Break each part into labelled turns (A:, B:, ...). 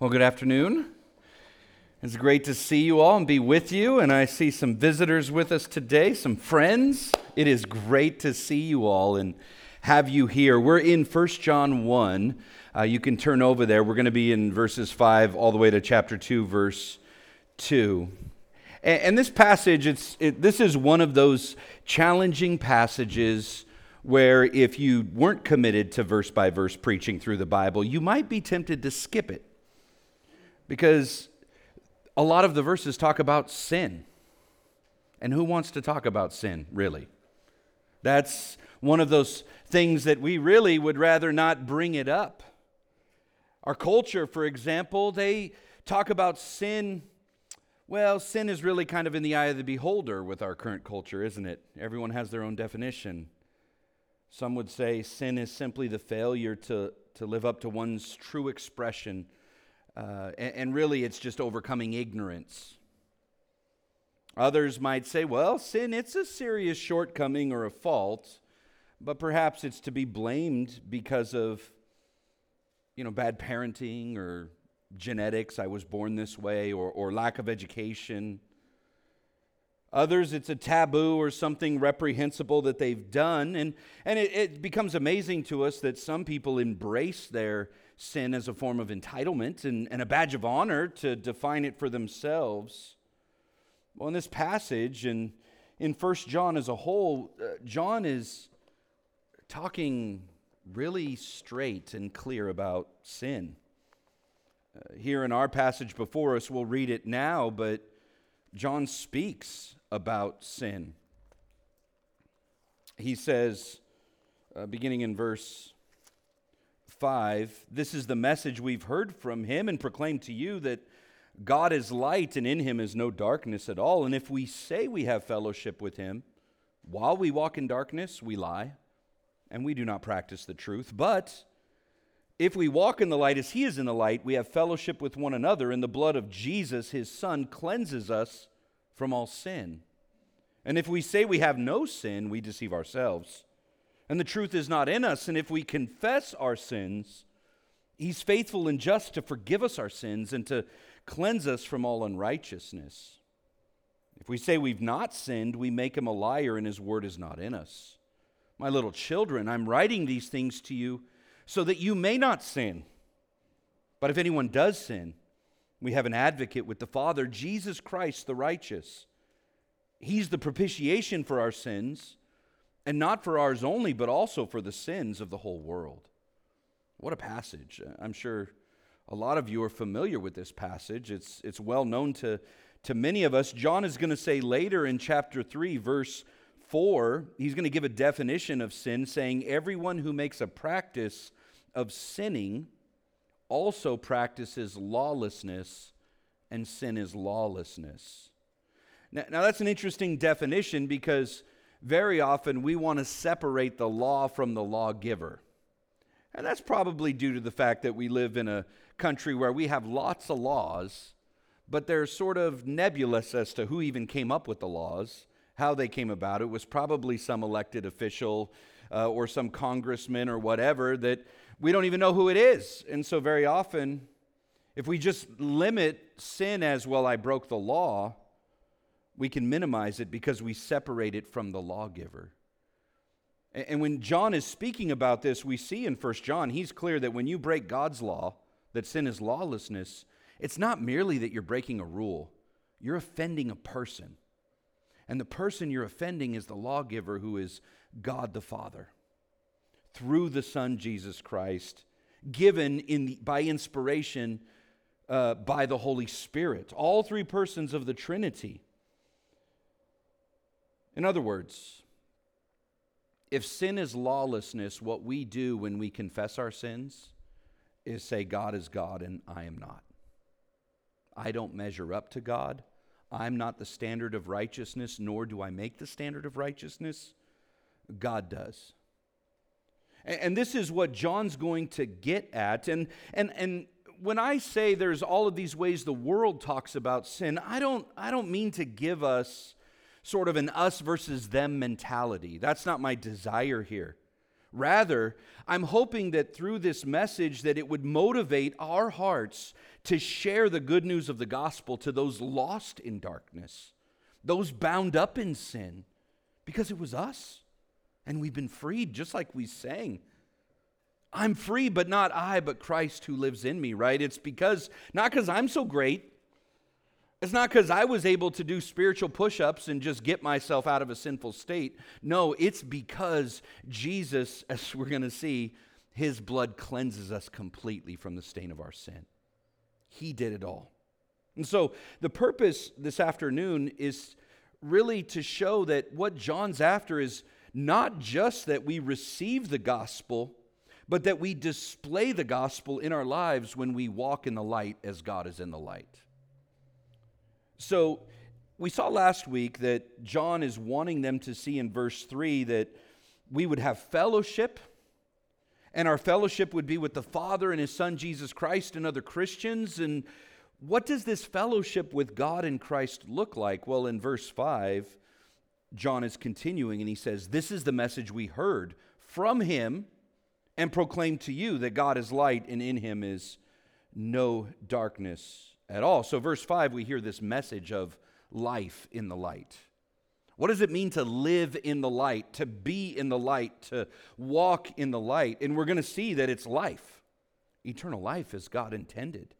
A: Well, good afternoon. It's great to see you all and be with you. And I see some visitors with us today, some friends. It is great to see you all and have you here. We're in 1 John 1. Uh, you can turn over there. We're going to be in verses 5 all the way to chapter 2, verse 2. And, and this passage, it's, it, this is one of those challenging passages where if you weren't committed to verse by verse preaching through the Bible, you might be tempted to skip it because a lot of the verses talk about sin. And who wants to talk about sin, really? That's one of those things that we really would rather not bring it up. Our culture, for example, they talk about sin. Well, sin is really kind of in the eye of the beholder with our current culture, isn't it? Everyone has their own definition. Some would say sin is simply the failure to, to live up to one's true expression uh, and, and really, it's just overcoming ignorance. Others might say, well, sin, it's a serious shortcoming or a fault, but perhaps it's to be blamed because of, you know, bad parenting or genetics, I was born this way, or, or lack of education. Others, it's a taboo or something reprehensible that they've done. And, and it, it becomes amazing to us that some people embrace their sin as a form of entitlement and, and a badge of honor to define it for themselves. Well, in this passage and in First John as a whole, uh, John is talking really straight and clear about sin. Uh, here in our passage before us, we'll read it now, but John speaks about sin. He says, uh, beginning in verse 5 This is the message we've heard from him and proclaimed to you that God is light and in him is no darkness at all. And if we say we have fellowship with him while we walk in darkness, we lie and we do not practice the truth. But if we walk in the light as he is in the light, we have fellowship with one another, and the blood of Jesus, his son, cleanses us from all sin. And if we say we have no sin, we deceive ourselves and the truth is not in us. And if we confess our sins, He's faithful and just to forgive us our sins and to cleanse us from all unrighteousness. If we say we've not sinned, we make Him a liar and His word is not in us. My little children, I'm writing these things to you so that you may not sin. But if anyone does sin, we have an advocate with the Father, Jesus Christ the righteous. He's the propitiation for our sins and not for ours only, but also for the sins of the whole world. What a passage. Uh, I'm sure a lot of you are familiar with this passage. It's, it's well known to, to many of us. John is going to say later in chapter 3, verse 4, he's going to give a definition of sin, saying, Everyone who makes a practice of sinning also practices lawlessness, and sin is lawlessness. Now, now that's an interesting definition because very often we want to separate the law from the lawgiver. And that's probably due to the fact that we live in a country where we have lots of laws, but they're sort of nebulous as to who even came up with the laws, how they came about. It was probably some elected official uh, or some congressman or whatever that we don't even know who it is. And so, very often, if we just limit sin as well, I broke the law, we can minimize it because we separate it from the lawgiver. And when John is speaking about this, we see in 1 John, he's clear that when you break God's law, that sin is lawlessness, it's not merely that you're breaking a rule, you're offending a person. And the person you're offending is the lawgiver who is God the Father through the Son Jesus Christ, given in the, by inspiration uh, by the Holy Spirit. All three persons of the Trinity. In other words, if sin is lawlessness, what we do when we confess our sins is say, God is God and I am not. I don't measure up to God. I'm not the standard of righteousness, nor do I make the standard of righteousness. God does. And, this is what John's going to get at. And, and, and when I say there's all of these ways the world talks about sin, I don't, I don't mean to give us sort of an us versus them mentality. That's not my desire here. Rather, I'm hoping that through this message that it would motivate our hearts to share the good news of the gospel to those lost in darkness, those bound up in sin, because it was us. And we've been freed, just like we sang. I'm free, but not I, but Christ who lives in me, right? It's because, not because I'm so great. It's not because I was able to do spiritual push ups and just get myself out of a sinful state. No, it's because Jesus, as we're going to see, his blood cleanses us completely from the stain of our sin. He did it all. And so the purpose this afternoon is really to show that what John's after is not just that we receive the gospel, but that we display the gospel in our lives when we walk in the light as God is in the light. So, we saw last week that John is wanting them to see in verse 3 that we would have fellowship, and our fellowship would be with the Father and His Son Jesus Christ and other Christians. And what does this fellowship with God and Christ look like? Well, in verse 5, John is continuing and he says, This is the message we heard from Him and proclaim to you that God is light and in him is no darkness at all. So, verse 5, we hear this message of life in the light. What does it mean to live in the light, to be in the light, to walk in the light? And we're going to see that it's life, eternal life as God intended.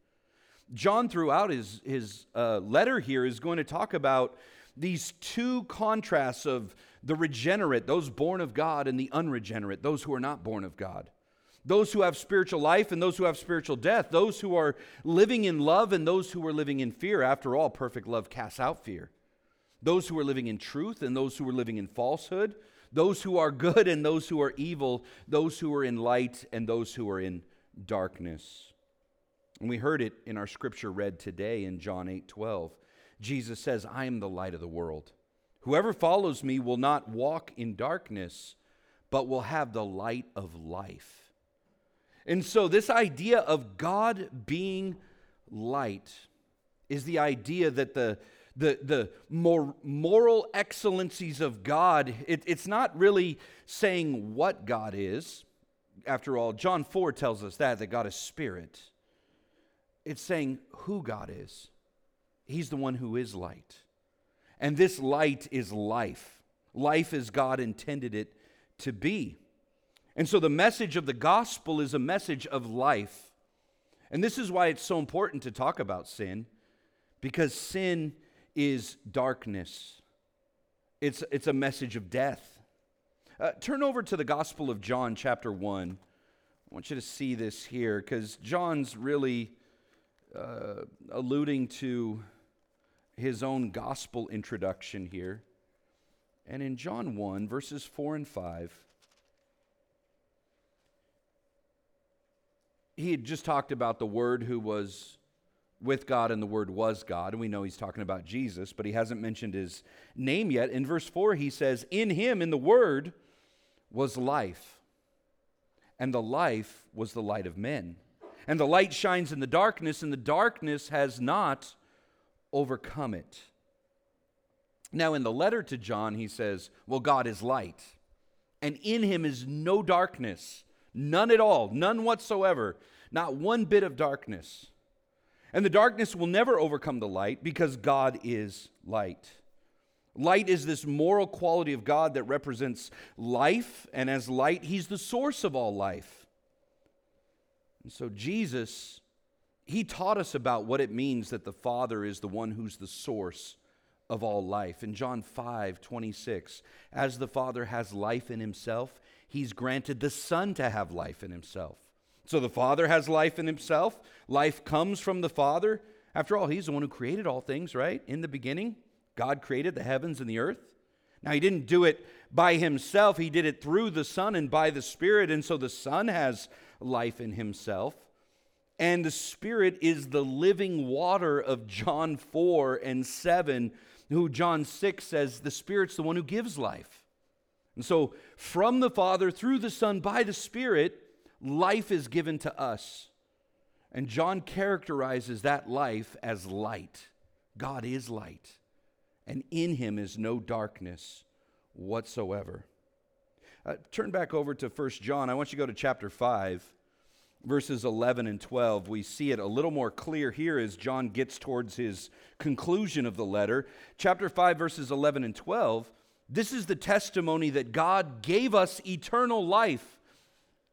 A: John, throughout his, his uh, letter here, is going to talk about these two contrasts of the regenerate, those born of God, and the unregenerate, those who are not born of God. Those who have spiritual life and those who have spiritual death. Those who are living in love and those who are living in fear. After all, perfect love casts out fear. Those who are living in truth and those who are living in falsehood. Those who are good and those who are evil. Those who are in light and those who are in darkness. And we heard it in our scripture read today in John 8 12. Jesus says, I am the light of the world. Whoever follows me will not walk in darkness, but will have the light of life. And so, this idea of God being light is the idea that the, the, the more moral excellencies of God, it, it's not really saying what God is. After all, John 4 tells us that, that God is spirit. It's saying who God is. He's the one who is light. And this light is life. Life as God intended it to be. And so the message of the gospel is a message of life. And this is why it's so important to talk about sin, because sin is darkness, it's, it's a message of death. Uh, turn over to the Gospel of John, chapter 1. I want you to see this here because John's really uh, alluding to his own gospel introduction here. And in John 1, verses 4 and 5, he had just talked about the Word who was with God and the Word was God. And we know he's talking about Jesus, but he hasn't mentioned his name yet. In verse 4, he says, In him, in the Word, was life, and the life was the light of men. And the light shines in the darkness, and the darkness has not overcome it. Now, in the letter to John, he says, Well, God is light, and in him is no darkness, none at all, none whatsoever, not one bit of darkness. And the darkness will never overcome the light because God is light. Light is this moral quality of God that represents life, and as light, he's the source of all life. And so Jesus he taught us about what it means that the Father is the one who's the source of all life. In John 5 26, as the Father has life in himself, he's granted the Son to have life in himself. So the Father has life in himself. Life comes from the Father. After all, he's the one who created all things, right? In the beginning, God created the heavens and the earth. Now, he didn't do it by himself, he did it through the Son and by the Spirit. And so the Son has life in himself. And the Spirit is the living water of John 4 and 7, who John 6 says the Spirit's the one who gives life. And so, from the Father, through the Son, by the Spirit, life is given to us. And John characterizes that life as light. God is light, and in him is no darkness whatsoever. Uh, turn back over to 1 John. I want you to go to chapter 5, verses 11 and 12. We see it a little more clear here as John gets towards his conclusion of the letter. Chapter 5, verses 11 and 12. This is the testimony that God gave us eternal life,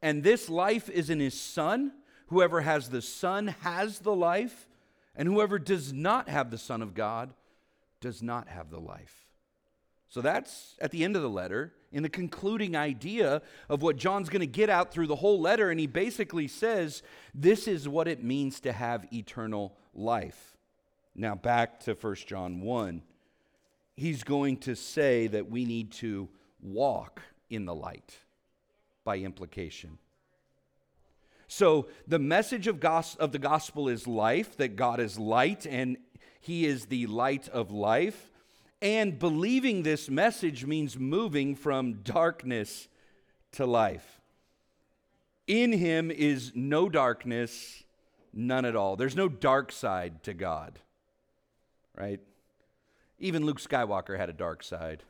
A: and this life is in his Son. Whoever has the Son has the life, and whoever does not have the Son of God does not have the life. So that's at the end of the letter, in the concluding idea of what John's going to get out through the whole letter. And he basically says, This is what it means to have eternal life. Now, back to 1 John 1. He's going to say that we need to walk in the light by implication. So, the message of, gos- of the gospel is life, that God is light and he is the light of life. And believing this message means moving from darkness to life. In him is no darkness, none at all. There's no dark side to God, right? Even Luke Skywalker had a dark side.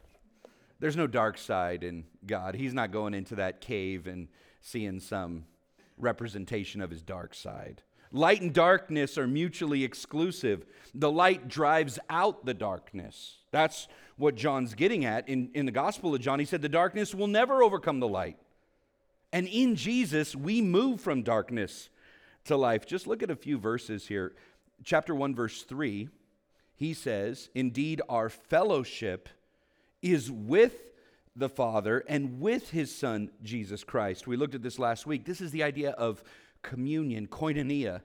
A: There's no dark side in God. He's not going into that cave and seeing some representation of his dark side. Light and darkness are mutually exclusive. The light drives out the darkness. That's what John's getting at. In, in the Gospel of John, he said, The darkness will never overcome the light. And in Jesus, we move from darkness to life. Just look at a few verses here. Chapter 1, verse 3, he says, Indeed, our fellowship is with the Father and with his Son, Jesus Christ. We looked at this last week. This is the idea of communion, koinonia,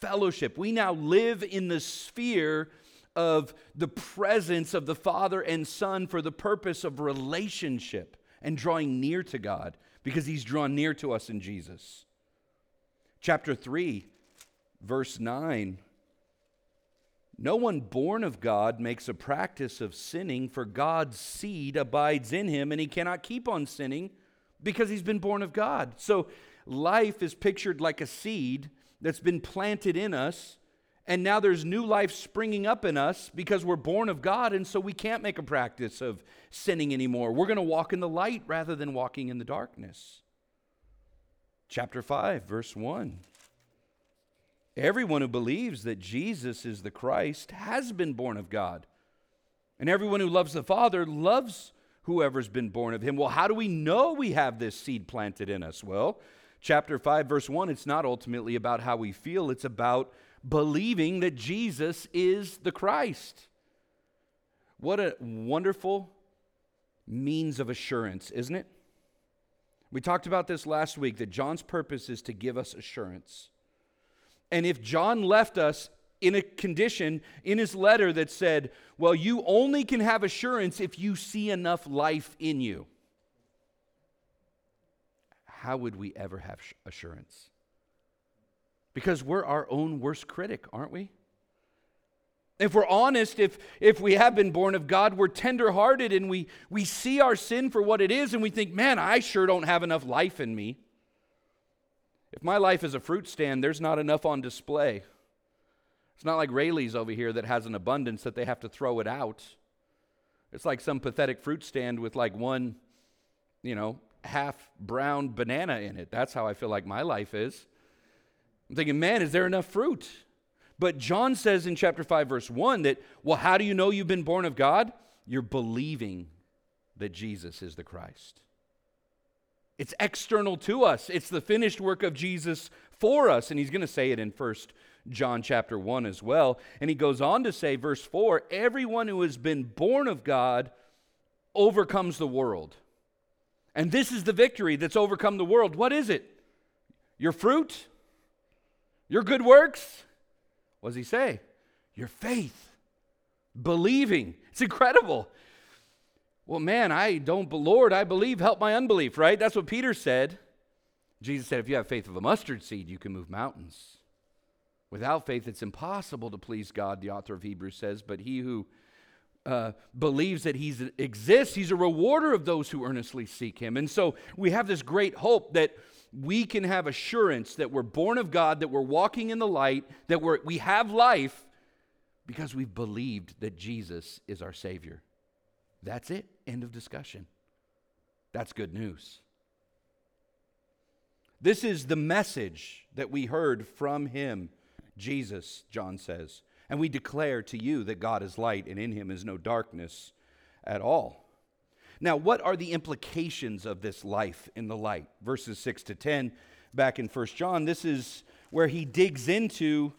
A: fellowship. We now live in the sphere of the presence of the Father and Son for the purpose of relationship and drawing near to God because He's drawn near to us in Jesus. Chapter 3, verse 9. No one born of God makes a practice of sinning, for God's seed abides in him, and he cannot keep on sinning because he's been born of God. So life is pictured like a seed that's been planted in us. And now there's new life springing up in us because we're born of God. And so we can't make a practice of sinning anymore. We're going to walk in the light rather than walking in the darkness. Chapter 5, verse 1. Everyone who believes that Jesus is the Christ has been born of God. And everyone who loves the Father loves whoever's been born of him. Well, how do we know we have this seed planted in us? Well, chapter 5, verse 1, it's not ultimately about how we feel, it's about believing that Jesus is the Christ. What a wonderful means of assurance, isn't it? We talked about this last week that John's purpose is to give us assurance. And if John left us in a condition in his letter that said, Well, you only can have assurance if you see enough life in you how would we ever have assurance? Because we're our own worst critic, aren't we? If we're honest, if, if we have been born of God, we're tenderhearted and we, we see our sin for what it is and we think, man, I sure don't have enough life in me. If my life is a fruit stand, there's not enough on display. It's not like Raley's over here that has an abundance that they have to throw it out. It's like some pathetic fruit stand with like one, you know, half brown banana in it. That's how I feel like my life is. I'm thinking, man, is there enough fruit? But John says in chapter 5, verse 1 that, well, how do you know you've been born of God? You're believing that Jesus is the Christ. It's external to us, it's the finished work of Jesus for us. And he's going to say it in First John chapter 1 as well. And he goes on to say, verse 4 everyone who has been born of God overcomes the world. And this is the victory that's overcome the world. What is it? Your fruit? Your good works? What does he say? Your faith. Believing. It's incredible. Well, man, I don't, Lord, I believe, help my unbelief, right? That's what Peter said. Jesus said, if you have faith of a mustard seed, you can move mountains. Without faith, it's impossible to please God, the author of Hebrews says, but he who uh, believes that he exists, he's a rewarder of those who earnestly seek him. And so we have this great hope that we can have assurance that we're born of God, that we're walking in the light, that we're, we have life because we've believed that Jesus is our Savior. That's it. End of discussion. That's good news. This is the message that we heard from him, Jesus, John says. And we declare to you that God is light and in him is no darkness at all. Now, what are the implications of this life in the light? Verses 6 to 10 back in 1 John, this is where he digs into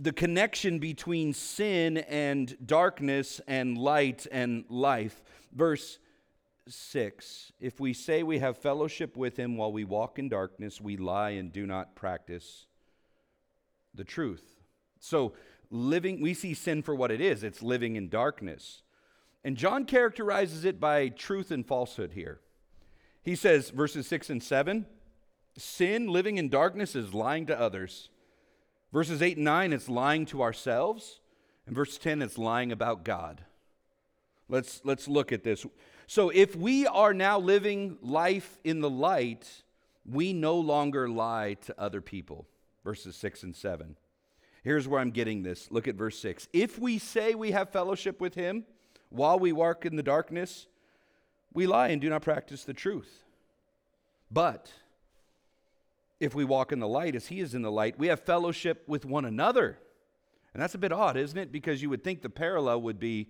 A: the connection between sin and darkness and light and life. Verse 6 If we say we have fellowship with him while we walk in darkness, we lie and do not practice the truth. So, living, we see sin for what it is it's living in darkness. And John characterizes it by truth and falsehood here. He says, verses 6 and 7 sin, living in darkness, is lying to others. Verses 8 and 9, it's lying to ourselves. And verse 10, it's lying about God. Let's, let's look at this. So, if we are now living life in the light, we no longer lie to other people. Verses 6 and 7. Here's where I'm getting this. Look at verse 6. If we say we have fellowship with him while we walk in the darkness, we lie and do not practice the truth. But if we walk in the light as he is in the light, we have fellowship with one another. And that's a bit odd, isn't it? Because you would think the parallel would be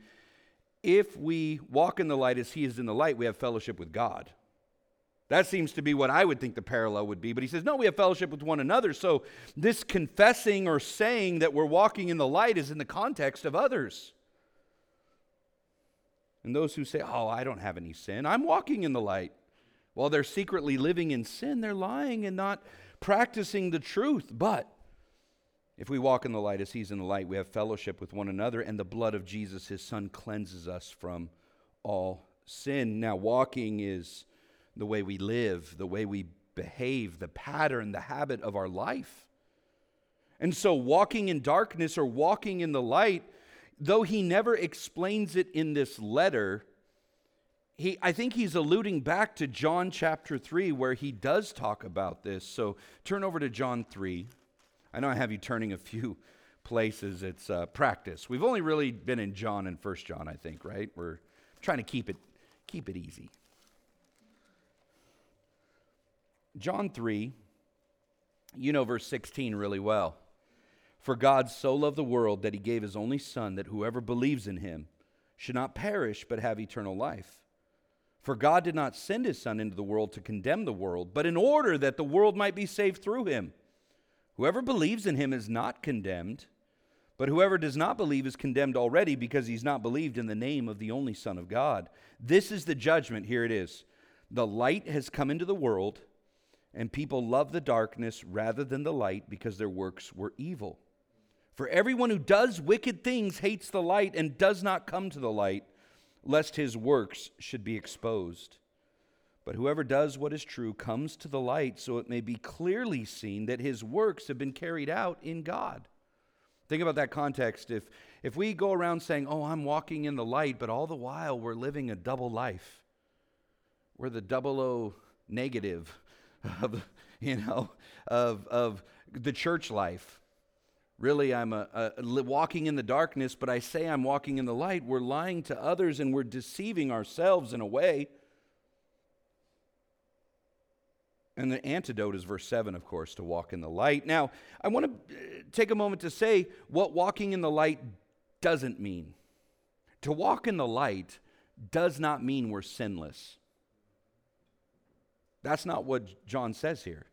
A: if we walk in the light as he is in the light, we have fellowship with God. That seems to be what I would think the parallel would be. But he says, no, we have fellowship with one another. So this confessing or saying that we're walking in the light is in the context of others. And those who say, oh, I don't have any sin, I'm walking in the light. While they're secretly living in sin, they're lying and not practicing the truth. But if we walk in the light as he's in the light, we have fellowship with one another, and the blood of Jesus, his son, cleanses us from all sin. Now, walking is the way we live, the way we behave, the pattern, the habit of our life. And so, walking in darkness or walking in the light, though he never explains it in this letter, he, I think he's alluding back to John chapter 3, where he does talk about this. So turn over to John 3. I know I have you turning a few places. It's uh, practice. We've only really been in John and First John, I think, right? We're trying to keep it, keep it easy. John 3, you know verse 16 really well. For God so loved the world that he gave his only Son, that whoever believes in him should not perish, but have eternal life. For God did not send his Son into the world to condemn the world, but in order that the world might be saved through him. Whoever believes in him is not condemned, but whoever does not believe is condemned already because he's not believed in the name of the only Son of God. This is the judgment. Here it is. The light has come into the world, and people love the darkness rather than the light because their works were evil. For everyone who does wicked things hates the light and does not come to the light lest his works should be exposed. But whoever does what is true comes to the light so it may be clearly seen that his works have been carried out in God. Think about that context. If, if we go around saying, Oh, I'm walking in the light, but all the while we're living a double life, we're the double O negative of, you know, of, of the church life. Really, I'm a, a, walking in the darkness, but I say I'm walking in the light. We're lying to others and we're deceiving ourselves in a way. And the antidote is verse 7, of course, to walk in the light. Now, I want to uh, take a moment to say what walking in the light doesn't mean. To walk in the light does not mean we're sinless. That's not what John says here.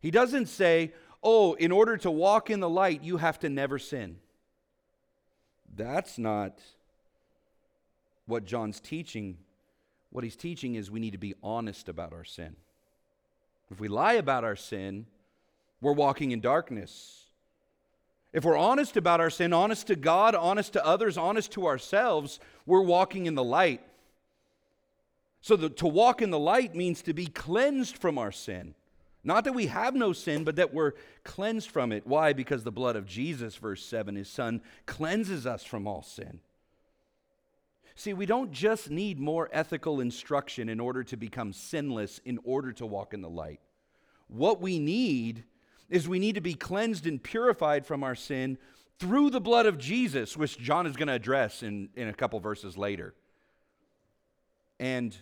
A: He doesn't say, oh, in order to walk in the light, you have to never sin. That's not what John's teaching. What he's teaching is we need to be honest about our sin. If we lie about our sin, we're walking in darkness. If we're honest about our sin, honest to God, honest to others, honest to ourselves, we're walking in the light. So the, to walk in the light means to be cleansed from our sin. Not that we have no sin, but that we're cleansed from it. Why? Because the blood of Jesus, verse 7, his son, cleanses us from all sin. See, we don't just need more ethical instruction in order to become sinless, in order to walk in the light. What we need is we need to be cleansed and purified from our sin through the blood of Jesus, which John is going to address in, in a couple verses later. And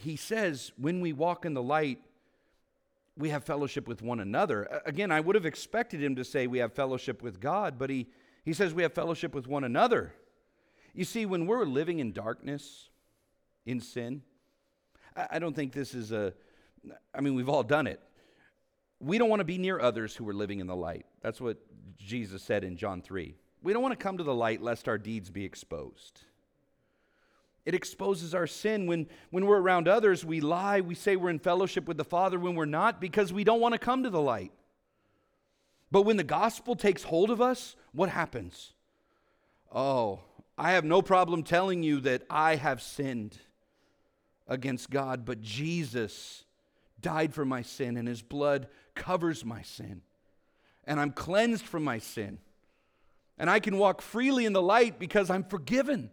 A: he says, when we walk in the light, we have fellowship with one another. Again, I would have expected him to say we have fellowship with God, but he, he says we have fellowship with one another. You see, when we're living in darkness, in sin, I, don't think this is a, I mean, we've all done it. We don't want to be near others who are living in the light. That's what Jesus said in John 3. We don't want to come to the light lest our deeds be exposed. It exposes our sin. When, when we're around others, we lie. We say we're in fellowship with the Father when we're not because we don't want to come to the light. But when the gospel takes hold of us, what happens? Oh, I have no problem telling you that I have sinned against God, but Jesus died for my sin, and his blood covers my sin. And I'm cleansed from my sin. And I can walk freely in the light because I'm forgiven,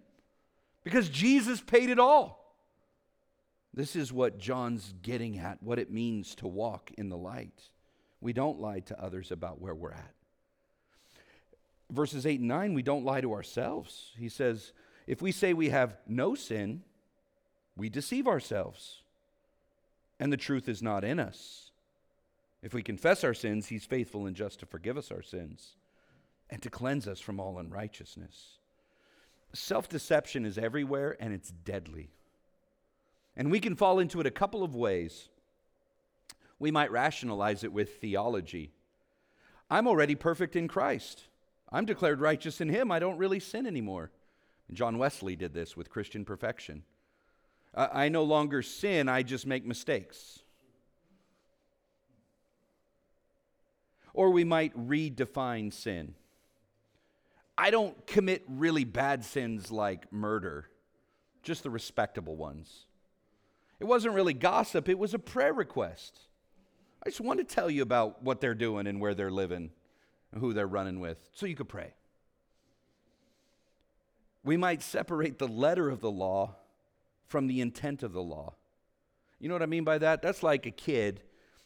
A: because Jesus paid it all. This is what John's getting at, what it means to walk in the light. We don't lie to others about where we're at. Verses 8 and 9, we don't lie to ourselves. He says, if we say we have no sin, we deceive ourselves, and the truth is not in us. If we confess our sins, he's faithful and just to forgive us our sins and to cleanse us from all unrighteousness. Self deception is everywhere and it's deadly. And we can fall into it a couple of ways. We might rationalize it with theology. I'm already perfect in Christ. I'm declared righteous in Him. I don't really sin anymore. John Wesley did this with Christian perfection. I no longer sin, I just make mistakes. Or we might redefine sin. I don't commit really bad sins like murder, just the respectable ones. It wasn't really gossip, it was a prayer request. I just want to tell you about what they're doing and where they're living and who they're running with so you could pray. We might separate the letter of the law from the intent of the law. You know what I mean by that? That's like a kid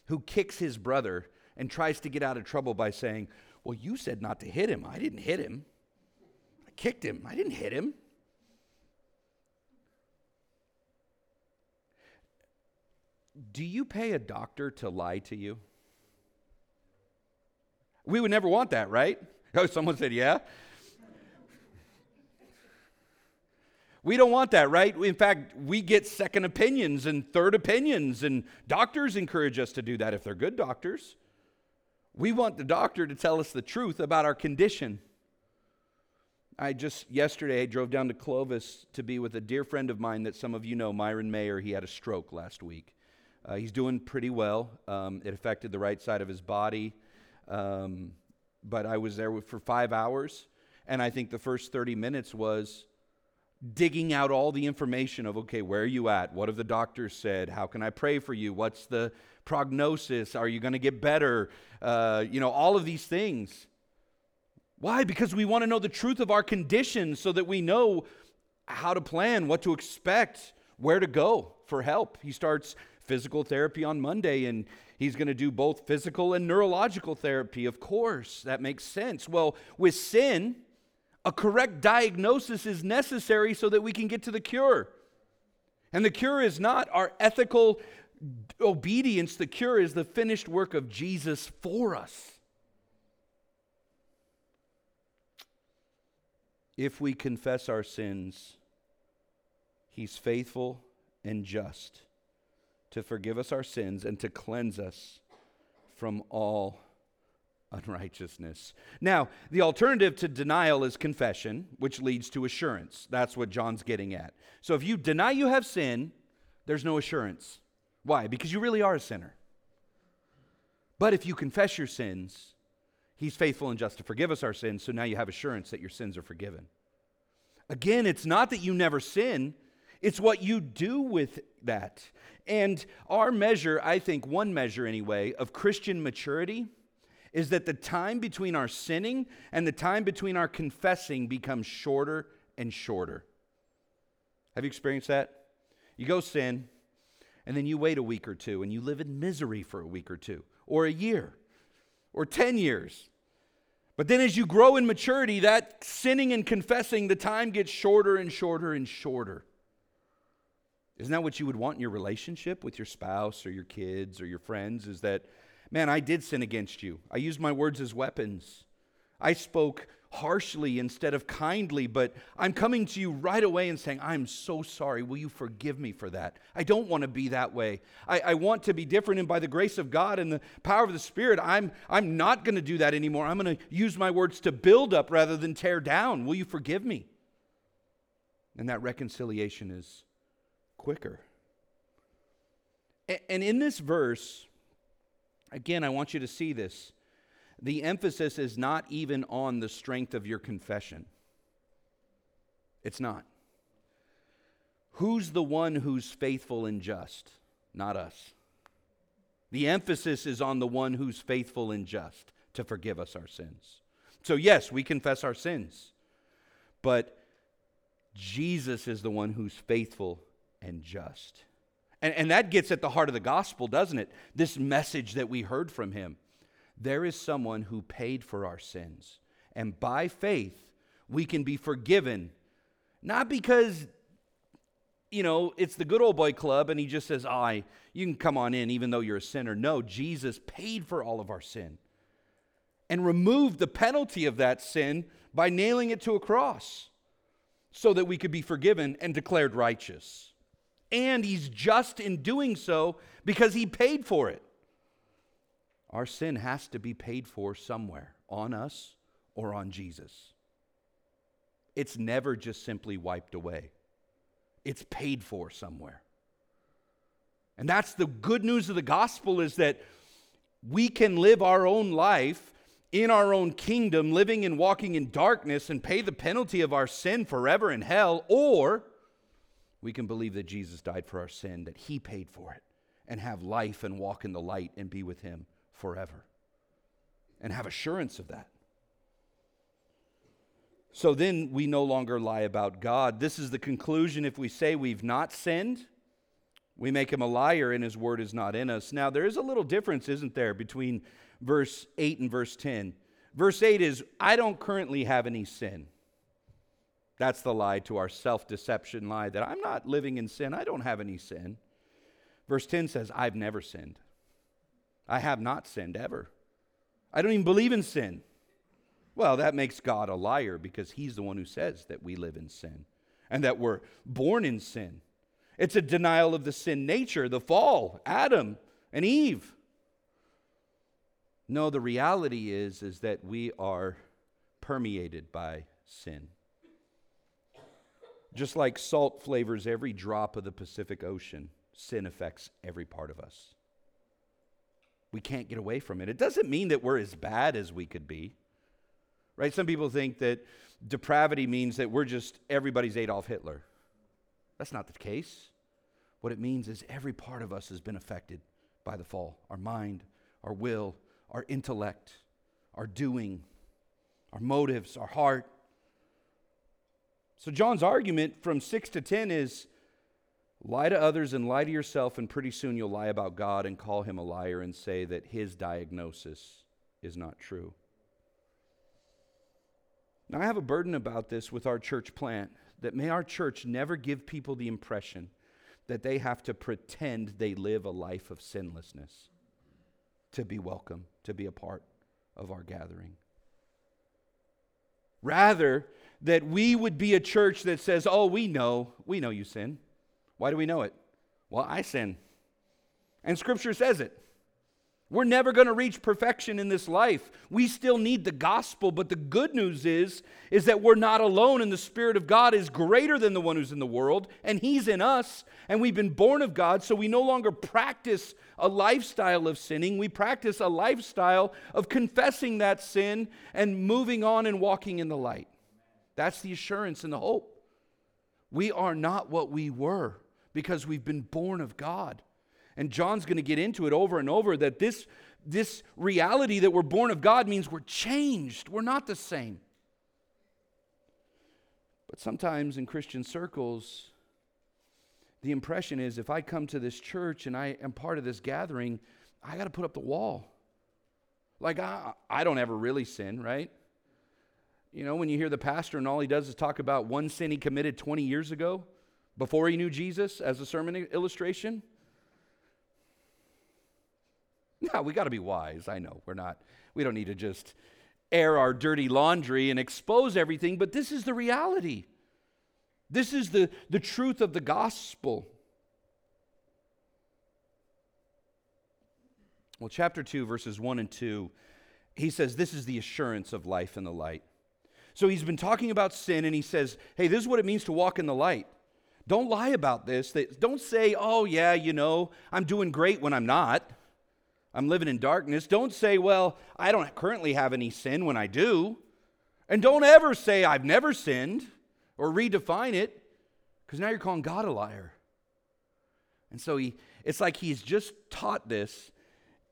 A: who kicks his brother and tries to get out of trouble by saying, Well, you said not to hit him. I didn't hit him kicked him. I didn't hit him. Do you pay a doctor to lie to you? We would never want that, right? Oh, someone said, yeah. We don't want that, right? In fact, we get second opinions and third opinions, and doctors encourage us to do that if they're good doctors. We want the doctor to tell us the truth about our condition. I just yesterday I drove down to Clovis to be with a dear friend of mine that some of you know, Myron Mayer. He had a stroke last week. Uh, he's doing pretty well. Um, it affected the right side of his body. Um, but I was there for five hours, and I think the first 30 minutes was digging out all the information of okay, where are you at? What have the doctors said? How can I pray for you? What's the prognosis? Are you going to get better? Uh, you know, all of these things. Why? Because we want to know the truth of our condition so that we know how to plan, what to expect, where to go for help. He starts physical therapy on Monday and he's going to do both physical and neurological therapy. Of course, that makes sense. Well, with sin, a correct diagnosis is necessary so that we can get to the cure. And the cure is not our ethical obedience, the cure is the finished work of Jesus for us. If we confess our sins, He's faithful and just to forgive us our sins and to cleanse us from all unrighteousness. Now, the alternative to denial is confession, which leads to assurance. That's what John's getting at. So if you deny you have sin, there's no assurance. Why? Because you really are a sinner. But if you confess your sins, He's faithful and just to forgive us our sins, so now you have assurance that your sins are forgiven. Again, it's not that you never sin, it's what you do with that. And our measure, I think, one measure anyway, of Christian maturity is that the time between our sinning and the time between our confessing becomes shorter and shorter. Have you experienced that? You go sin, and then you wait a week or two, and you live in misery for a week or two, or a year, or 10 years. But then as you grow in maturity, that sinning and confessing, the time gets shorter and shorter and shorter. Isn't that what you would want in your relationship with your spouse or your kids or your friends? Is that, man, I did sin against you. I used my words as weapons. I spoke harshly instead of kindly, but I'm coming to you right away and saying, I'm so sorry. Will you forgive me for that? I don't want to be that way. I, I want to be different, and by the grace of God and the power of the Spirit, I'm, I'm not going to do that anymore. I'm going to use my words to build up rather than tear down. Will you forgive me? And that reconciliation is quicker. And in this verse, again, I want you to see this the emphasis is not even on the strength of your confession. It's not. Who's the one who's faithful and just? Not us. The emphasis is on the one who's faithful and just to forgive us our sins. So, yes, we confess our sins, but Jesus is the one who's faithful and just. And, and that gets at the heart of the gospel, doesn't it? This message that we heard from him there is someone who paid for our sins. And by faith, we can be forgiven. Not because, you know, it's the good old boy club and he just says, ah, I, oh, you can come on in even though you're a sinner. No, Jesus paid for all of our sin and removed the penalty of that sin by nailing it to a cross so that we could be forgiven and declared righteous. And he's just in doing so because he paid for it. Our sin has to be paid for somewhere, on us or on Jesus. It's never just simply wiped away, it's paid for somewhere. And that's the good news of the gospel is that we can live our own life in our own kingdom, living and walking in darkness and pay the penalty of our sin forever in hell, or we can believe that Jesus died for our sin, that he paid for it, and have life and walk in the light and be with him forever and have assurance of that. So then we no longer lie about God. This is the conclusion. If we say we've not sinned, we make him a liar and his word is not in us. Now, there is a little difference, isn't there, between verse 8 and verse 10. Verse 8 is, I don't currently have any sin. That's the lie to our self deception lie that I'm not living in sin. I don't have any sin. Verse 10 says, I've never sinned. I have not sinned ever. I don't even believe in sin. Well, that makes God a liar because he's the one who says that we live in sin and that we're born in sin. It's a denial of the sin nature, the fall, Adam and Eve. No, the reality is is that we are permeated by sin. Just like salt flavors every drop of the Pacific Ocean, sin affects every part of us. We can't get away from it. It doesn't mean that we're as bad as we could be. Right? Some people think that depravity means that we're just everybody's Adolf Hitler. That's not the case. What it means is every part of us has been affected by the fall our mind, our will, our intellect, our doing, our motives, our heart. So, John's argument from 6 to 10 is Lie to others and lie to yourself, and pretty soon you'll lie about God and call him a liar and say that his diagnosis is not true. Now, I have a burden about this with our church plant that may our church never give people the impression that they have to pretend they live a life of sinlessness to be welcome, to be a part of our gathering. Rather, that we would be a church that says, Oh, we know, we know you sin. Why do we know it? Well, I sin. And Scripture says it. We're never going to reach perfection in this life. We still need the gospel, but the good news is is that we're not alone and the spirit of God is greater than the one who's in the world and he's in us and we've been born of God, so we no longer practice a lifestyle of sinning. We practice a lifestyle of confessing that sin and moving on and walking in the light. That's the assurance and the hope. We are not what we were because we've been born of God. And John's going to get into it over and over that this, this reality that we're born of God means we're changed. We're not the same. But sometimes in Christian circles, the impression is if I come to this church and I am part of this gathering, I got to put up the wall. Like, I, I don't ever really sin, right? You know, when you hear the pastor and all he does is talk about one sin he committed 20 years ago, before he knew Jesus as a sermon illustration? No, we got to be wise. I know we're not, we don't need to just air our dirty laundry and expose everything, but this is the reality. This is the, the truth of the gospel. Well, chapter 2, verses 1 and 2, he says, This is the assurance of life in the light. So he's been talking about sin, and he says, Hey, this is what it means to walk in the light. Don't lie about this. Don't say, Oh, yeah, you know, I'm doing great when I'm not. I'm living in darkness. Don't say, well, I don't currently have any sin when I do. And don't ever say, I've never sinned or redefine it because now you're calling God a liar. And so he, it's like he's just taught this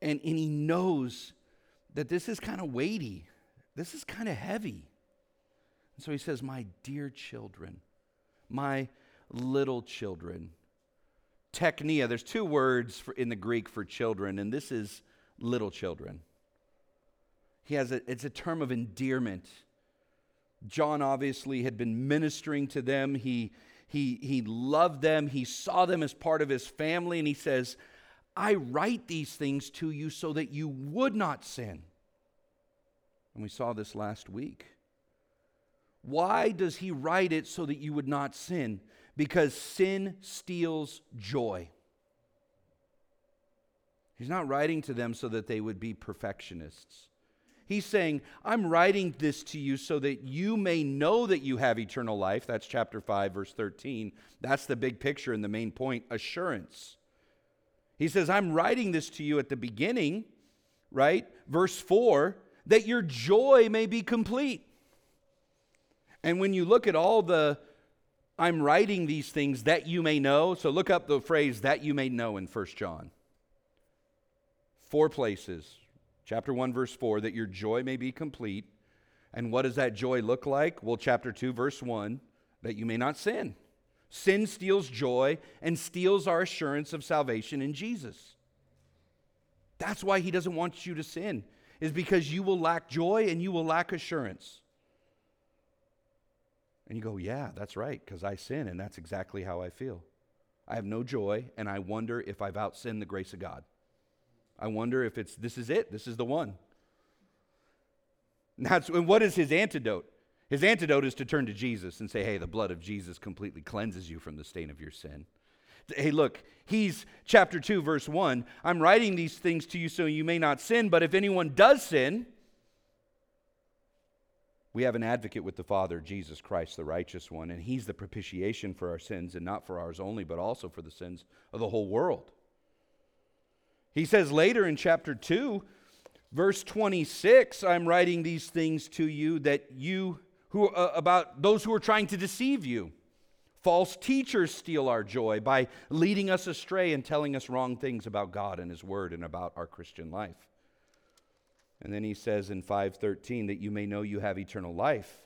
A: and, and he knows that this is kind of weighty, this is kind of heavy. And so he says, My dear children, my little children, Teknia, There's two words for, in the Greek for children, and this is little children. He has a, it's a term of endearment. John obviously had been ministering to them. He, he, he loved them. He saw them as part of his family. And he says, I write these things to you so that you would not sin. And we saw this last week. Why does he write it so that you would not sin? Because sin steals joy. He's not writing to them so that they would be perfectionists. He's saying, I'm writing this to you so that you may know that you have eternal life. That's chapter 5, verse 13. That's the big picture and the main point assurance. He says, I'm writing this to you at the beginning, right? Verse 4, that your joy may be complete. And when you look at all the I'm writing these things that you may know. So look up the phrase that you may know in 1 John. Four places. Chapter 1, verse 4, that your joy may be complete. And what does that joy look like? Well, chapter 2, verse 1, that you may not sin. Sin steals joy and steals our assurance of salvation in Jesus. That's why he doesn't want you to sin, is because you will lack joy and you will lack assurance. And you go, yeah, that's right, because I sin, and that's exactly how I feel. I have no joy, and I wonder if I've outsinned the grace of God. I wonder if it's this is it, this is the one. And, that's, and what is his antidote? His antidote is to turn to Jesus and say, hey, the blood of Jesus completely cleanses you from the stain of your sin. Hey, look, he's chapter 2, verse 1. I'm writing these things to you so you may not sin, but if anyone does sin, we have an advocate with the Father, Jesus Christ, the righteous one, and he's the propitiation for our sins, and not for ours only, but also for the sins of the whole world. He says later in chapter 2, verse 26, I'm writing these things to you that you who uh, about those who are trying to deceive you. False teachers steal our joy by leading us astray and telling us wrong things about God and his word and about our Christian life. And then he says in 513 that you may know you have eternal life.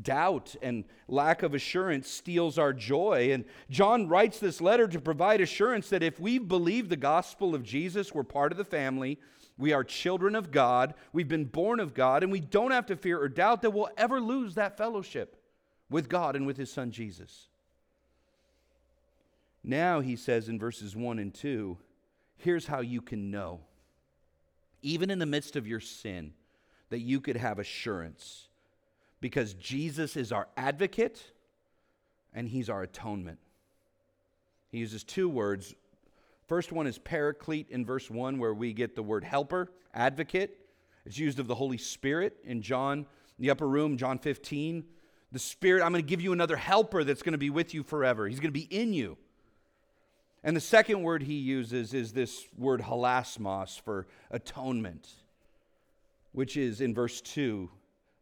A: Doubt and lack of assurance steals our joy. And John writes this letter to provide assurance that if we believe the gospel of Jesus, we're part of the family, we are children of God, we've been born of God, and we don't have to fear or doubt that we'll ever lose that fellowship with God and with his son Jesus. Now, he says in verses 1 and 2, here's how you can know even in the midst of your sin, that you could have assurance because Jesus is our advocate and he's our atonement. He uses two words. First one is paraclete in verse 1, where we get the word helper, advocate. It's used of the Holy Spirit in John, the upper room, John 15. The Spirit, I'm going to give you another helper that's going to be with you forever. He's going to be in you. And the second word he uses is this word hilasmos for atonement, which is in verse 2,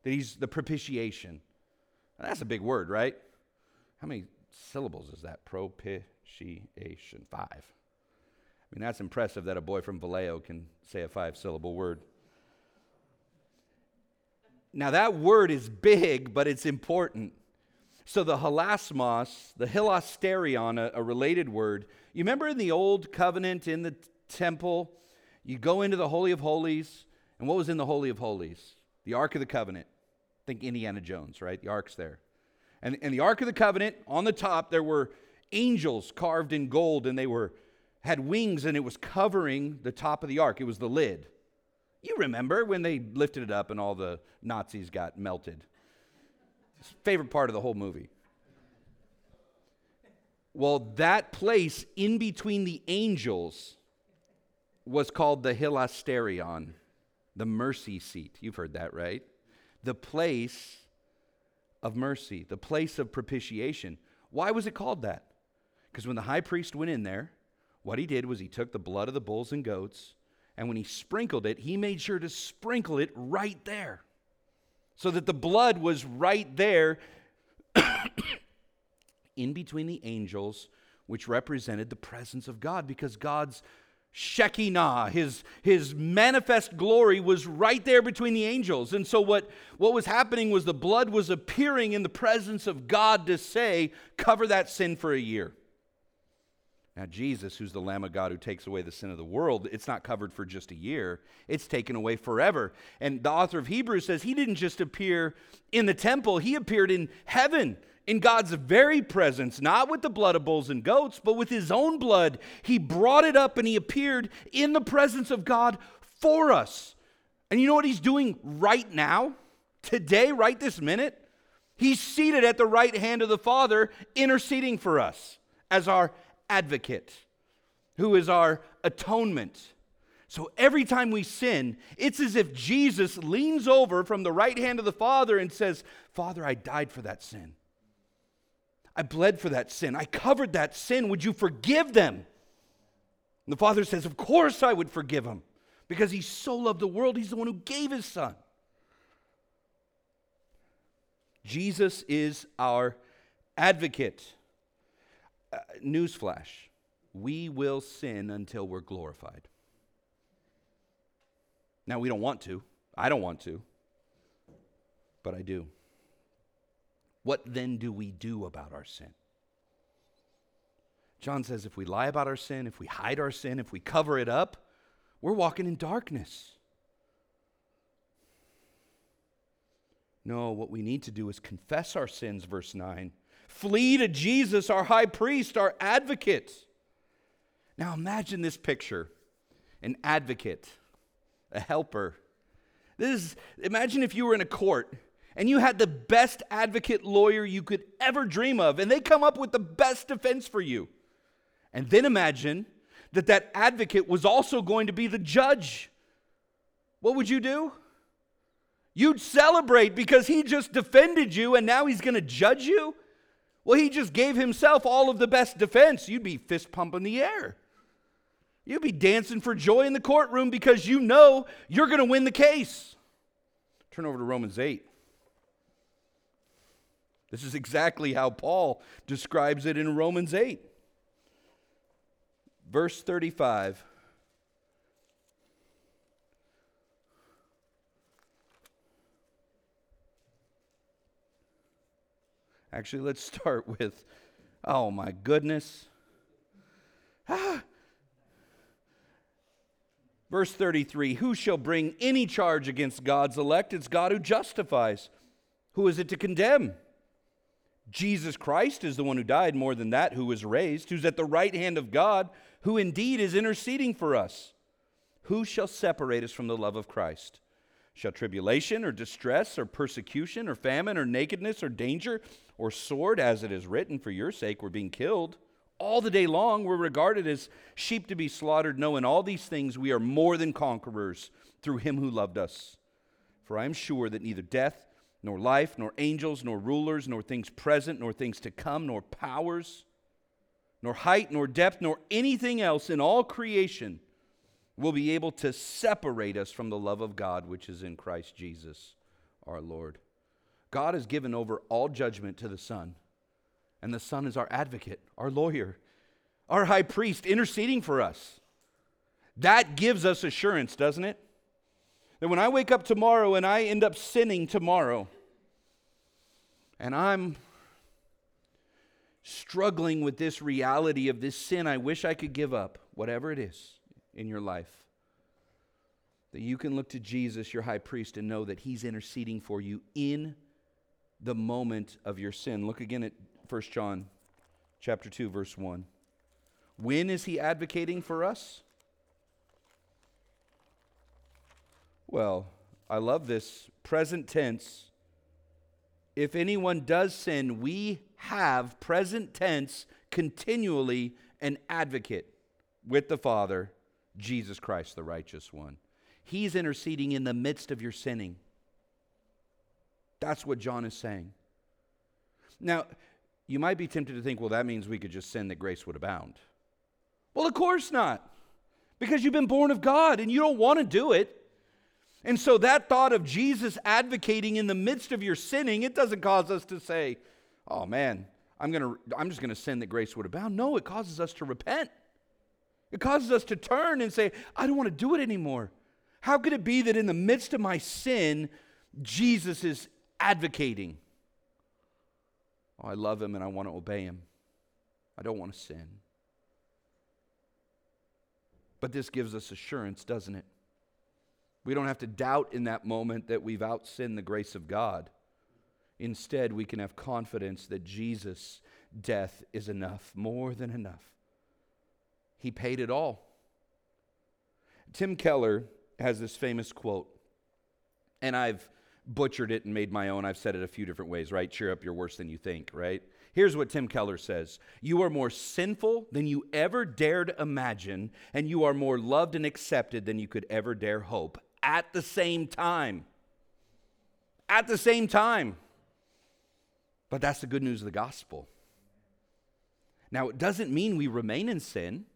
A: that he's the propitiation. Now, that's a big word, right? How many syllables is that? Propitiation. Five. I mean, that's impressive that a boy from Vallejo can say a five syllable word. Now, that word is big, but it's important. So, the hilasmos, the hilasterion, a, a related word, you remember in the old covenant in the temple, you go into the Holy of Holies, and what was in the Holy of Holies? The Ark of the Covenant. Think Indiana Jones, right? The Ark's there. And, and the Ark of the Covenant, on the top, there were angels carved in gold, and they were had wings, and it was covering the top of the ark. It was the lid. You remember when they lifted it up and all the Nazis got melted. Favorite part of the whole movie. Well, that place in between the angels was called the hilasterion, the mercy seat. You've heard that, right? The place of mercy, the place of propitiation. Why was it called that? Because when the high priest went in there, what he did was he took the blood of the bulls and goats, and when he sprinkled it, he made sure to sprinkle it right there. So that the blood was right there in between the angels, which represented the presence of God, because God's Shekinah, his, his manifest glory, was right there between the angels. And so, what, what was happening was the blood was appearing in the presence of God to say, cover that sin for a year. Now, Jesus, who's the Lamb of God who takes away the sin of the world, it's not covered for just a year, it's taken away forever. And the author of Hebrews says he didn't just appear in the temple, he appeared in heaven in God's very presence, not with the blood of bulls and goats, but with his own blood. He brought it up and he appeared in the presence of God for us. And you know what he's doing right now? Today, right this minute? He's seated at the right hand of the Father, interceding for us as our advocate, who is our atonement. So every time we sin, it's as if Jesus leans over from the right hand of the Father and says, Father, I died for that sin. I bled for that sin. I covered that sin. Would you forgive them? And the Father says, Of course I would forgive them because He so loved the world, He's the one who gave His Son. Jesus is our advocate. Uh, newsflash we will sin until we're glorified. Now, we don't want to. I don't want to, but I do. What then do we do about our sin? John says if we lie about our sin, if we hide our sin, if we cover it up, we're walking in darkness. No, what we need to do is confess our sins, verse 9. Flee to Jesus, our high priest, our advocate. Now imagine this picture an advocate, a helper. This is, imagine if you were in a court and you had the best advocate lawyer you could ever dream of, and they come up with the best defense for you. And then imagine that that advocate was also going to be the judge. What would you do? You'd celebrate because he just defended you and now he's going to judge you? Well, he just gave himself all of the best defense. You'd be fist pumping the air. You'd be dancing for joy in the courtroom because you know you're going to win the case. Turn over to Romans 8. This is exactly how Paul describes it in Romans 8. Verse 35. Actually, let's start with, oh my goodness. Ah. Verse 33 Who shall bring any charge against God's elect? It's God who justifies. Who is it to condemn? Jesus Christ is the one who died, more than that, who was raised, who's at the right hand of God, who indeed is interceding for us. Who shall separate us from the love of Christ? Shall tribulation or distress or persecution or famine or nakedness or danger or sword, as it is written, for your sake we're being killed? All the day long we're regarded as sheep to be slaughtered. No, in all these things we are more than conquerors through him who loved us. For I am sure that neither death, nor life, nor angels, nor rulers, nor things present, nor things to come, nor powers, nor height, nor depth, nor anything else in all creation will be able to separate us from the love of God which is in Christ Jesus our Lord. God has given over all judgment to the Son, and the Son is our advocate, our lawyer, our high priest interceding for us. That gives us assurance, doesn't it? That when I wake up tomorrow and I end up sinning tomorrow, and I'm struggling with this reality of this sin I wish I could give up, whatever it is in your life, that you can look to Jesus, your high priest, and know that he's interceding for you in the moment of your sin. Look again at 1 John chapter 2 verse 1. When is he advocating for us? Well, I love this present tense. If anyone does sin, we have present tense continually an advocate with the Father, Jesus Christ, the righteous one. He's interceding in the midst of your sinning. That's what John is saying. Now, you might be tempted to think, well, that means we could just sin that grace would abound. Well, of course not, because you've been born of God and you don't want to do it. And so that thought of Jesus advocating in the midst of your sinning, it doesn't cause us to say, oh man, I'm, gonna, I'm just going to sin that grace would abound. No, it causes us to repent. It causes us to turn and say, I don't want to do it anymore. How could it be that in the midst of my sin, Jesus is advocating? Oh, I love him and I want to obey him. I don't want to sin. But this gives us assurance, doesn't it? We don't have to doubt in that moment that we've outsinned the grace of God. Instead, we can have confidence that Jesus' death is enough, more than enough. He paid it all. Tim Keller has this famous quote, and I've butchered it and made my own. I've said it a few different ways, right? Cheer up, you're worse than you think, right? Here's what Tim Keller says You are more sinful than you ever dared imagine, and you are more loved and accepted than you could ever dare hope at the same time. At the same time. But that's the good news of the gospel. Now, it doesn't mean we remain in sin.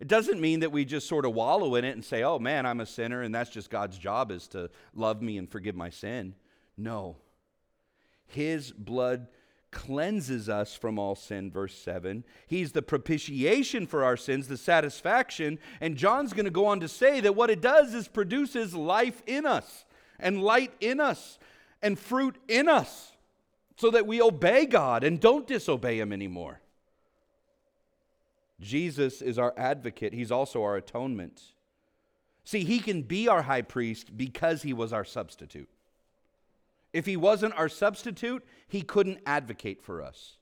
A: It doesn't mean that we just sort of wallow in it and say, oh man, I'm a sinner and that's just God's job is to love me and forgive my sin. No. His blood cleanses us from all sin, verse 7. He's the propitiation for our sins, the satisfaction. And John's going to go on to say that what it does is produces life in us, and light in us, and fruit in us, so that we obey God and don't disobey Him anymore. Jesus is our advocate, He's also our atonement. See, He can be our high priest because He was our substitute. If he wasn't our substitute, he couldn't advocate for us.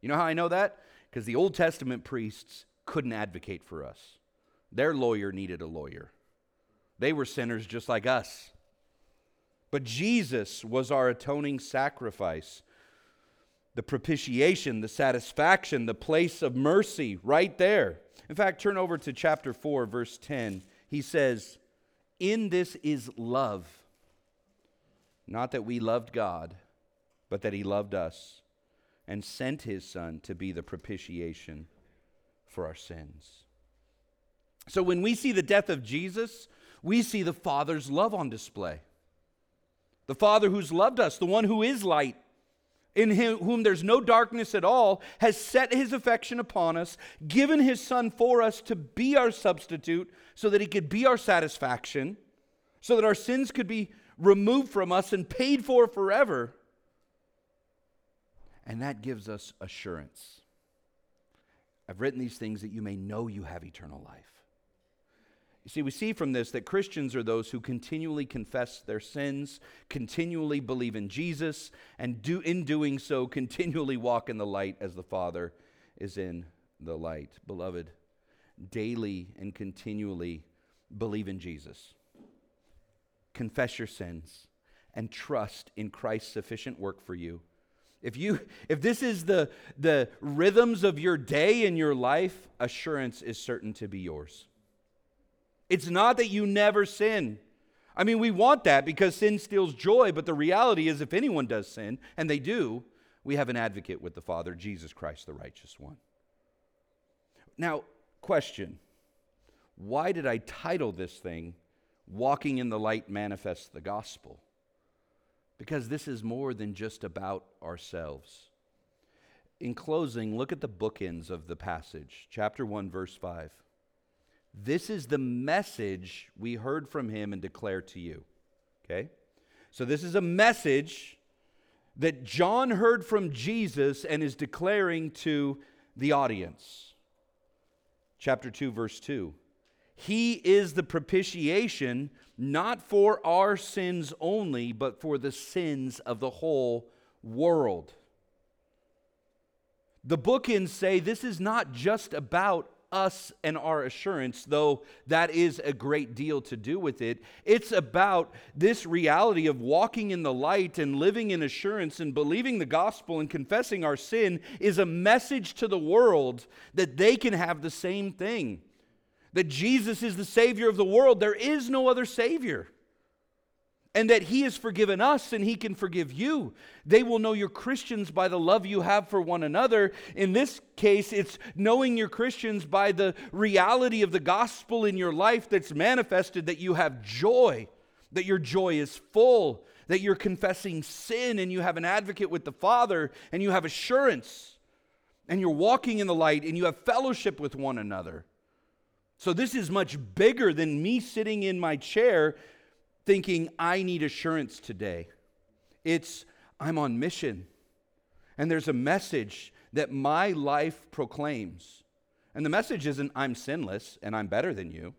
A: You know how I know that? Because the Old Testament priests couldn't advocate for us. Their lawyer needed a lawyer. They were sinners just like us. But Jesus was our atoning sacrifice, the propitiation, the satisfaction, the place of mercy right there. In fact, turn over to chapter 4, verse 10. He says, In this is love not that we loved God, but that He loved us and sent His Son to be the propitiation for our sins. So when we see the death of Jesus, we see the Father's love on display. The Father who's loved us, the one who is light, in him, whom there's no darkness at all, has set his affection upon us, given his Son for us to be our substitute, so that he could be our satisfaction, so that our sins could be removed from us and paid for forever. And that gives us assurance. I've written these things that you may know you have eternal life. You see, we see from this that Christians are those who continually confess their sins, continually believe in Jesus, and do, in doing so, continually walk in the light as the Father is in the light. Beloved, daily and continually believe in Jesus confess your sins and trust in Christ's sufficient work for you. If you if this is the the rhythms of your day and your life, assurance is certain to be yours. It's not that you never sin. I mean, we want that because sin steals joy, but the reality is if anyone does sin, and they do, we have an advocate with the Father, Jesus Christ the righteous one. Now, question. Why did I title this thing walking in the light manifests the gospel. Because this is more than just about ourselves. In closing, look at the bookends of the passage, chapter 1, verse 5. This is the message we heard from him and declare to you. Okay? So, this is a message that John heard from Jesus and is declaring to the audience. Chapter 2, verse 2. He is the propitiation not for our sins only, but for the sins of the whole world. The bookends say this is not just about us and our assurance, though that is a great deal to do with it. It's about this reality of walking in the light and living in assurance and believing the gospel and confessing our sin is a message to the world that they can have the same thing. That Jesus is the Savior of the world. There is no other Savior and that He has forgiven us and He can forgive you. They will know you're Christians by the love you have for one another. In this case, it's knowing you're Christians by the reality of the gospel in your life that's manifested that you have joy, that your joy is full, that you're confessing sin and you have an advocate with the Father and you have assurance and you're walking in the light and you have fellowship with one another. So, this is much bigger than me sitting in my chair thinking, I need assurance today. It's, I'm on mission. And there's a message that my life proclaims. And the message isn't, I'm sinless and I'm better than you.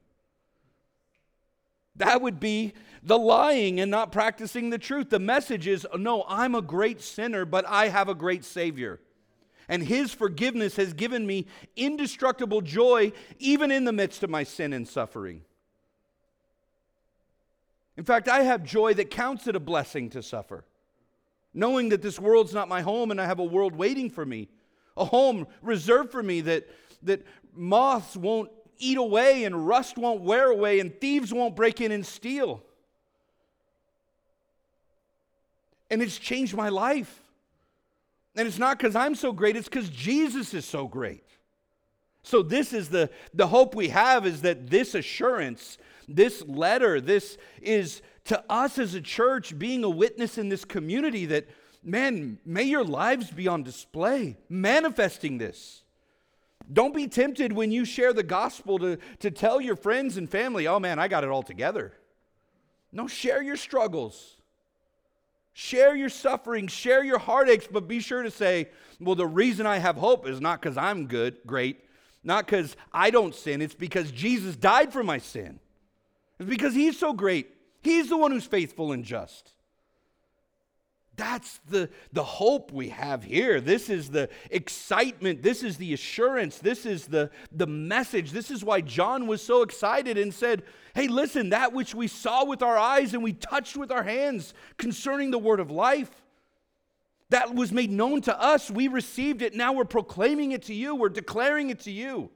A: That would be the lying and not practicing the truth. The message is, no, I'm a great sinner, but I have a great Savior. And His forgiveness has given me indestructible joy, even in the midst of my sin and suffering. In fact, I have joy that counts it a blessing to suffer, knowing that this world's not my home and I have a world waiting for me, a home reserved for me that, that moths won't eat away and rust won't wear away and thieves won't break in and steal. And it's changed my life. And it's not because I'm so great, it's because Jesus is so great. So this is the, the hope we have is that this assurance this letter, this is to us as a church being a witness in this community that, man, may your lives be on display, manifesting this. Don't be tempted when you share the gospel to, to tell your friends and family, oh man, I got it all together. No, share your struggles. Share your suffering, share your heartaches, but be sure to say, well, the reason I have hope is not because I'm good, great, not because I don't sin, it's because Jesus died for my sin. Because He's so great. He's the one who's faithful and just. That's the, the hope we have here. This is the excitement. This is the assurance. This is the, the message. This is why John was so excited and said, Hey, listen, that which we saw with our eyes and we touched with our hands concerning the word of life, that was made known to us. We received it. Now we're proclaiming it to you, we're declaring it to you.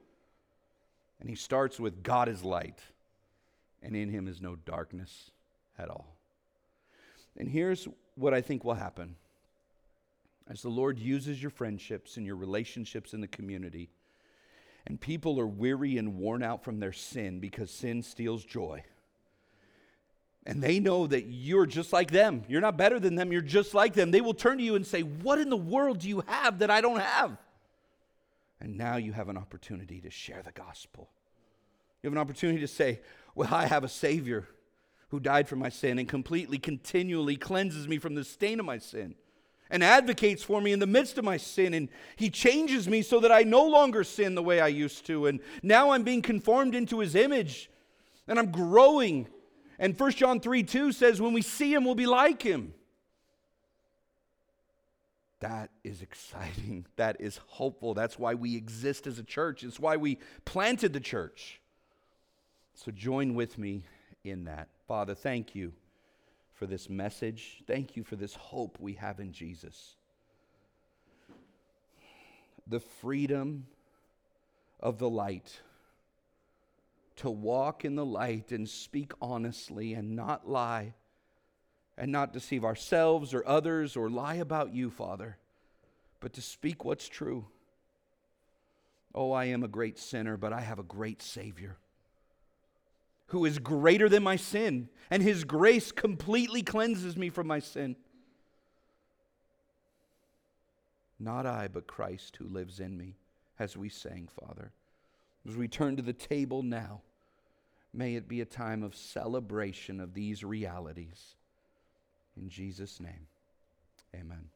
A: And he starts with God is light and in him is no darkness at all. And here's what I think will happen as the Lord uses your friendships and your relationships in the community, and people are weary and worn out from their sin because sin steals joy. And they know that you're just like them. You're not better than them. You're just like them. They will turn to you and say, What in the world do you have that I don't have? And now you have an opportunity to share the gospel. You have an opportunity to say, well, I have a Savior who died for my sin and completely, continually cleanses me from the stain of my sin and advocates for me in the midst of my sin. And He changes me so that I no longer sin the way I used to. And now I'm being conformed into His image and I'm growing. And 1 John 3 2 says, when we see Him, we'll be like Him. That is exciting. That is hopeful. That's why we exist as a church. It's why we planted the church. So join with me in that. Father, thank you for this message. Thank you for this hope we have in Jesus. The freedom of the light to walk in the light and speak honestly and not lie and not deceive ourselves or others or lie about you, Father, but to speak what's true. Oh, I am a great sinner, but I have a great Savior who is greater than my sin, and his grace completely cleanses me from my sin. Not I, but Christ who lives in me, as we sang, Father. As we turn to the table now, may it be a time of celebration of these realities. In Jesus' name, amen.